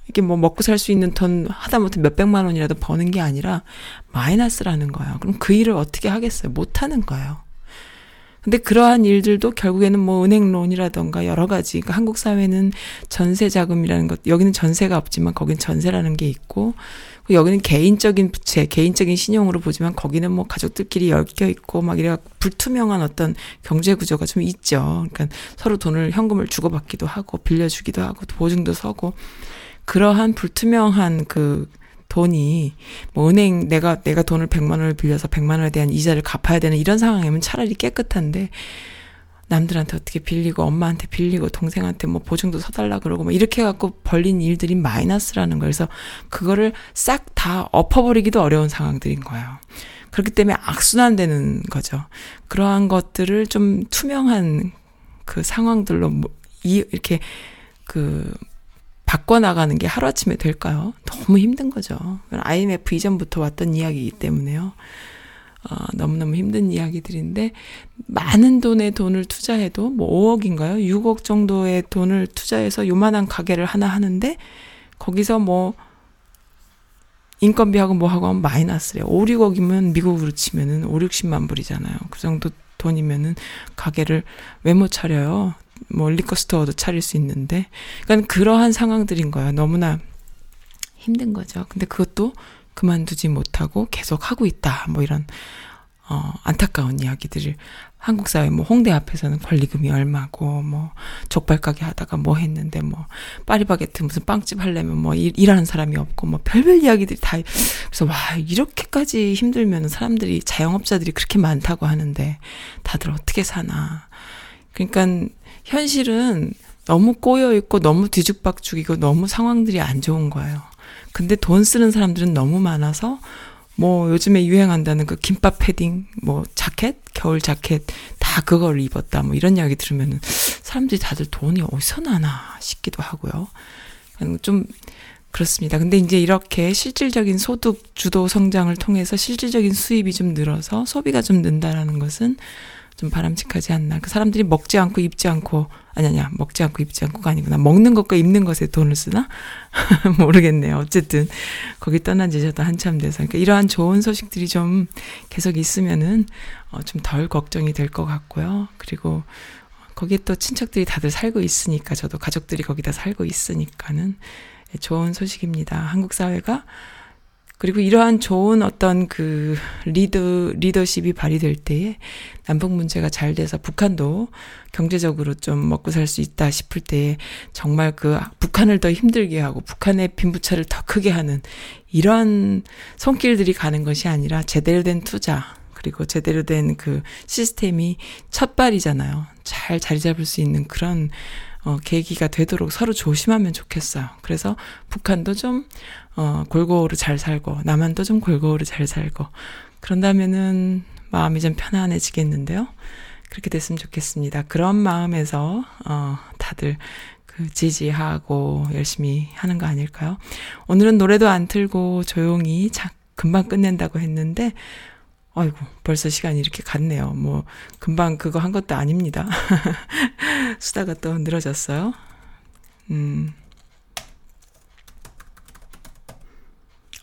이게 뭐 먹고 살 수 있는 돈 하다못해 몇백만 원이라도 버는 게 아니라 마이너스라는 거예요. 그럼 그 일을 어떻게 하겠어요? 못 하는 거예요. 근데 그러한 일들도 결국에는 뭐 은행론이라던가 여러 가지 그러니까 한국 사회는 전세 자금이라는 것 여기는 전세가 없지만 거긴 전세라는 게 있고 여기는 개인적인 부채, 개인적인 신용으로 보지만 거기는 뭐 가족들끼리 엮여 있고 막 이래 불투명한 어떤 경제 구조가 좀 있죠. 그러니까 서로 돈을 현금을 주고받기도 하고 빌려주기도 하고 보증도 서고 그러한 불투명한 그 돈이 뭐 은행 내가 내가 돈을 100만 원을 빌려서 100만 원에 대한 이자를 갚아야 되는 이런 상황이면 차라리 깨끗한데 남들한테 어떻게 빌리고 엄마한테 빌리고 동생한테 뭐 보증도 서달라 그러고 뭐 이렇게 갖고 벌린 일들이 마이너스라는 거예요. 그래서 그거를 싹 다 엎어버리기도 어려운 상황들인 거예요. 그렇기 때문에 악순환되는 거죠. 그러한 것들을 좀 투명한 그 상황들로 뭐 이, 이렇게 그 바꿔나가는 게 하루아침에 될까요? 너무 힘든 거죠. IMF 이전부터 왔던 이야기이기 때문에요. 어, 너무너무 힘든 이야기들인데, 많은 돈의 돈을 투자해도, 뭐 5억인가요? 6억 정도의 돈을 투자해서 요만한 가게를 하나 하는데, 거기서 뭐, 인건비하고 뭐하고 하면 마이너스래요. 5, 6억이면 미국으로 치면은 5, 60만 불이잖아요. 그 정도 돈이면은 가게를 왜 못 차려요? 뭐 리커스토어도 차릴 수 있는데. 그러니까 그러한 상황들인 거예요. 너무나 힘든 거죠. 근데 그것도 그만두지 못하고 계속 하고 있다. 뭐 이런 어 안타까운 이야기들을 한국 사회 뭐 홍대 앞에서는 권리금이 얼마고 뭐 족발 가게 하다가 뭐 했는데 뭐 파리바게트 무슨 빵집 하려면 뭐 일, 일하는 사람이 없고 뭐 별별 이야기들이 다 그래서 와 이렇게까지 힘들면 사람들이 자영업자들이 그렇게 많다고 하는데 다들 어떻게 사나 그러니까 현실은 너무 꼬여 있고 너무 뒤죽박죽이고 너무 상황들이 안 좋은 거예요. 근데 돈 쓰는 사람들은 너무 많아서 뭐 요즘에 유행한다는 그 김밥 패딩, 뭐 자켓, 겨울 자켓 다 그걸 입었다. 뭐 이런 이야기 들으면은 사람들이 다들 돈이 어디서 나나 싶기도 하고요. 좀 그렇습니다. 근데 이제 이렇게 실질적인 소득 주도 성장을 통해서 실질적인 수입이 좀 늘어서 소비가 좀 는다라는 것은 좀 바람직하지 않나. 그 사람들이 먹지 않고 입지 않고 아니 아니야 먹지 않고 입지 않고가 아니구나. 먹는 것과 입는 것에 돈을 쓰나 모르겠네요. 어쨌든 거기 떠난 지 저도 한참 돼서 그러니까 이러한 좋은 소식들이 좀 계속 있으면은 어, 좀 덜 걱정이 될 것 같고요. 그리고 거기에 또 친척들이 다들 살고 있으니까 저도 가족들이 거기다 살고 있으니까는 좋은 소식입니다. 한국 사회가 그리고 이러한 좋은 어떤 그 리더, 리더십이 발휘될 때에 남북 문제가 잘 돼서 북한도 경제적으로 좀 먹고 살 수 있다 싶을 때에 정말 그 북한을 더 힘들게 하고 북한의 빈부차를 더 크게 하는 이런 손길들이 가는 것이 아니라 제대로 된 투자, 그리고 제대로 된 그 시스템이 첫 발이잖아요. 잘 자리 잡을 수 있는 그런 어, 계기가 되도록 서로 조심하면 좋겠어요. 그래서 북한도 좀, 어, 골고루 잘 살고, 남한도 좀 골고루 잘 살고, 그런다면은 마음이 좀 편안해지겠는데요. 그렇게 됐으면 좋겠습니다. 그런 마음에서, 어, 다들 그 지지하고 열심히 하는 거 아닐까요? 오늘은 노래도 안 틀고 조용히 자, 금방 끝낸다고 했는데, 아이고, 벌써 시간이 이렇게 갔네요. 뭐, 금방 그거 한 것도 아닙니다. 수다가 또 늘어졌어요. 음.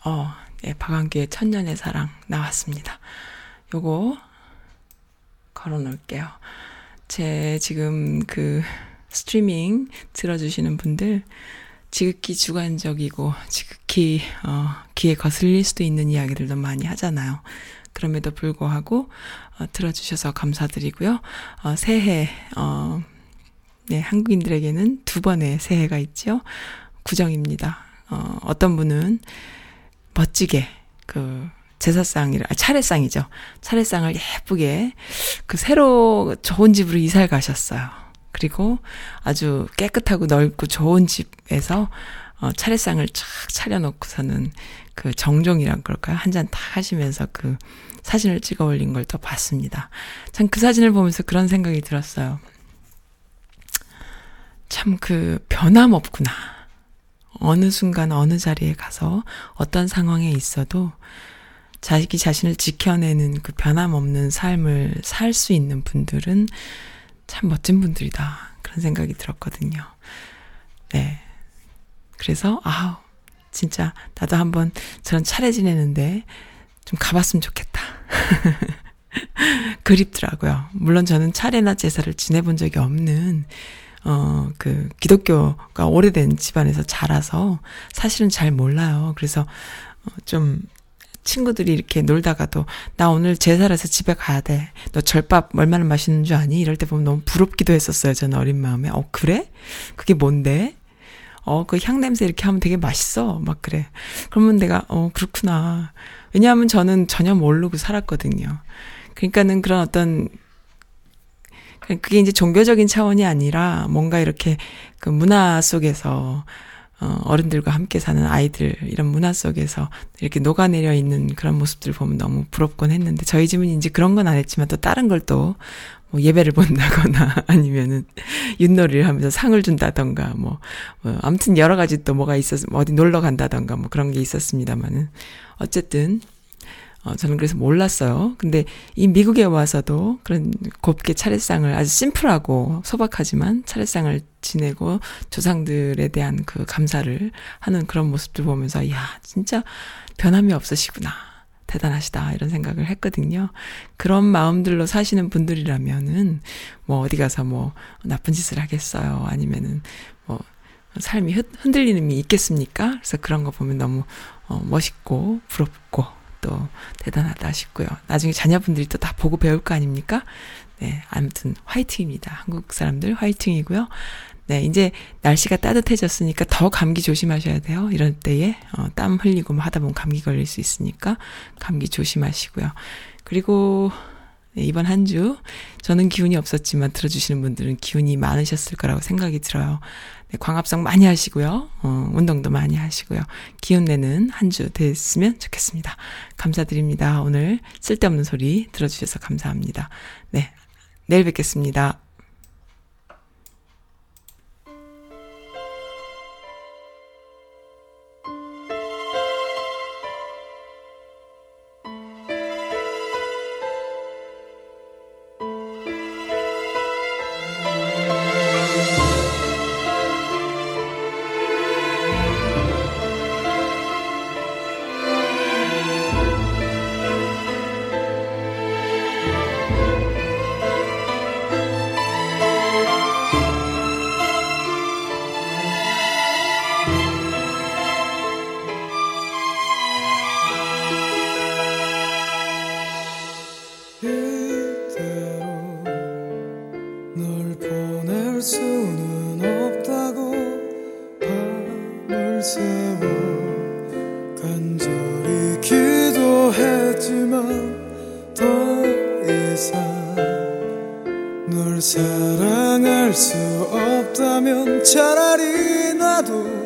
어, 예, 박완규의 천년의 사랑 나왔습니다. 요거 걸어 놓을게요. 제 지금 그 스트리밍 들어주시는 분들, 지극히 주관적이고, 지극히, 어, 귀에 거슬릴 수도 있는 이야기들도 많이 하잖아요. 그럼에도 불구하고 어, 들어주셔서 감사드리고요. 어, 새해 어, 네, 한국인들에게는 두 번의 새해가 있죠. 구정입니다. 어, 어떤 분은 멋지게 그 제사상이라 아, 차례상이죠. 차례상을 예쁘게 그 새로 좋은 집으로 이사를 가셨어요. 그리고 아주 깨끗하고 넓고 좋은 집에서 어, 차례상을 쫙 차려놓고서는 그 정종이란 그럴까요? 한 잔 다 하시면서 그 사진을 찍어 올린 걸 또 봤습니다. 참 그 사진을 보면서 그런 생각이 들었어요. 참 그 변함없구나. 어느 순간 어느 자리에 가서 어떤 상황에 있어도 자기 자신을 지켜내는 그 변함없는 삶을 살 수 있는 분들은 참 멋진 분들이다. 그런 생각이 들었거든요. 네. 그래서, 아우, 진짜, 나도 한번 저런 차례 지내는데 좀 가봤으면 좋겠다. 그립더라고요. 물론 저는 차례나 제사를 지내본 적이 없는, 어, 그, 기독교가 오래된 집안에서 자라서 사실은 잘 몰라요. 그래서, 어, 좀, 친구들이 이렇게 놀다가도, 나 오늘 제사라서 집에 가야 돼. 너 절밥 얼마나 맛있는 줄 아니? 이럴 때 보면 너무 부럽기도 했었어요. 저는 어린 마음에. 어, 그래? 그게 뭔데? 어, 그 향 냄새 이렇게 하면 되게 맛있어. 막 그래. 그러면 내가, 어, 그렇구나. 왜냐하면 저는 전혀 모르고 살았거든요. 그러니까는 그런 어떤, 그게 이제 종교적인 차원이 아니라 뭔가 이렇게 그 문화 속에서 어, 어른들과 함께 사는 아이들, 이런 문화 속에서 이렇게 녹아내려 있는 그런 모습들을 보면 너무 부럽곤 했는데, 저희 집은 이제 그런 건 안 했지만 또 다른 걸 또, 뭐 예배를 본다거나 아니면은 윷놀이를 하면서 상을 준다던가 뭐, 뭐 아무튼 여러 가지 또 뭐가 있어서 뭐 어디 놀러 간다던가 뭐 그런 게 있었습니다만은 어쨌든 어, 저는 그래서 몰랐어요. 근데 이 미국에 와서도 그런 곱게 차례상을 아주 심플하고 소박하지만 차례상을 지내고 조상들에 대한 그 감사를 하는 그런 모습들 보면서, 야, 진짜 변함이 없으시구나. 대단하시다. 이런 생각을 했거든요. 그런 마음들로 사시는 분들이라면은, 뭐 어디 가서 뭐 나쁜 짓을 하겠어요. 아니면은 뭐 삶이 흔들리는 이 있겠습니까? 그래서 그런 거 보면 너무 어, 멋있고 부럽고 또 대단하다 싶고요. 나중에 자녀분들이 또 다 보고 배울 거 아닙니까? 네, 아무튼 화이팅입니다. 한국 사람들 화이팅이고요. 네, 이제 날씨가 따뜻해졌으니까 더 감기 조심하셔야 돼요. 이런 때에 어, 땀 흘리고 뭐 하다 보면 감기 걸릴 수 있으니까 감기 조심하시고요. 그리고 네, 이번 한 주 저는 기운이 없었지만 들어주시는 분들은 기운이 많으셨을 거라고 생각이 들어요. 네, 광합성 많이 하시고요. 어, 운동도 많이 하시고요. 기운 내는 한 주 됐으면 좋겠습니다. 감사드립니다. 오늘 쓸데없는 소리 들어주셔서 감사합니다. 네, 내일 뵙겠습니다. 없다면 차라리 나도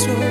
错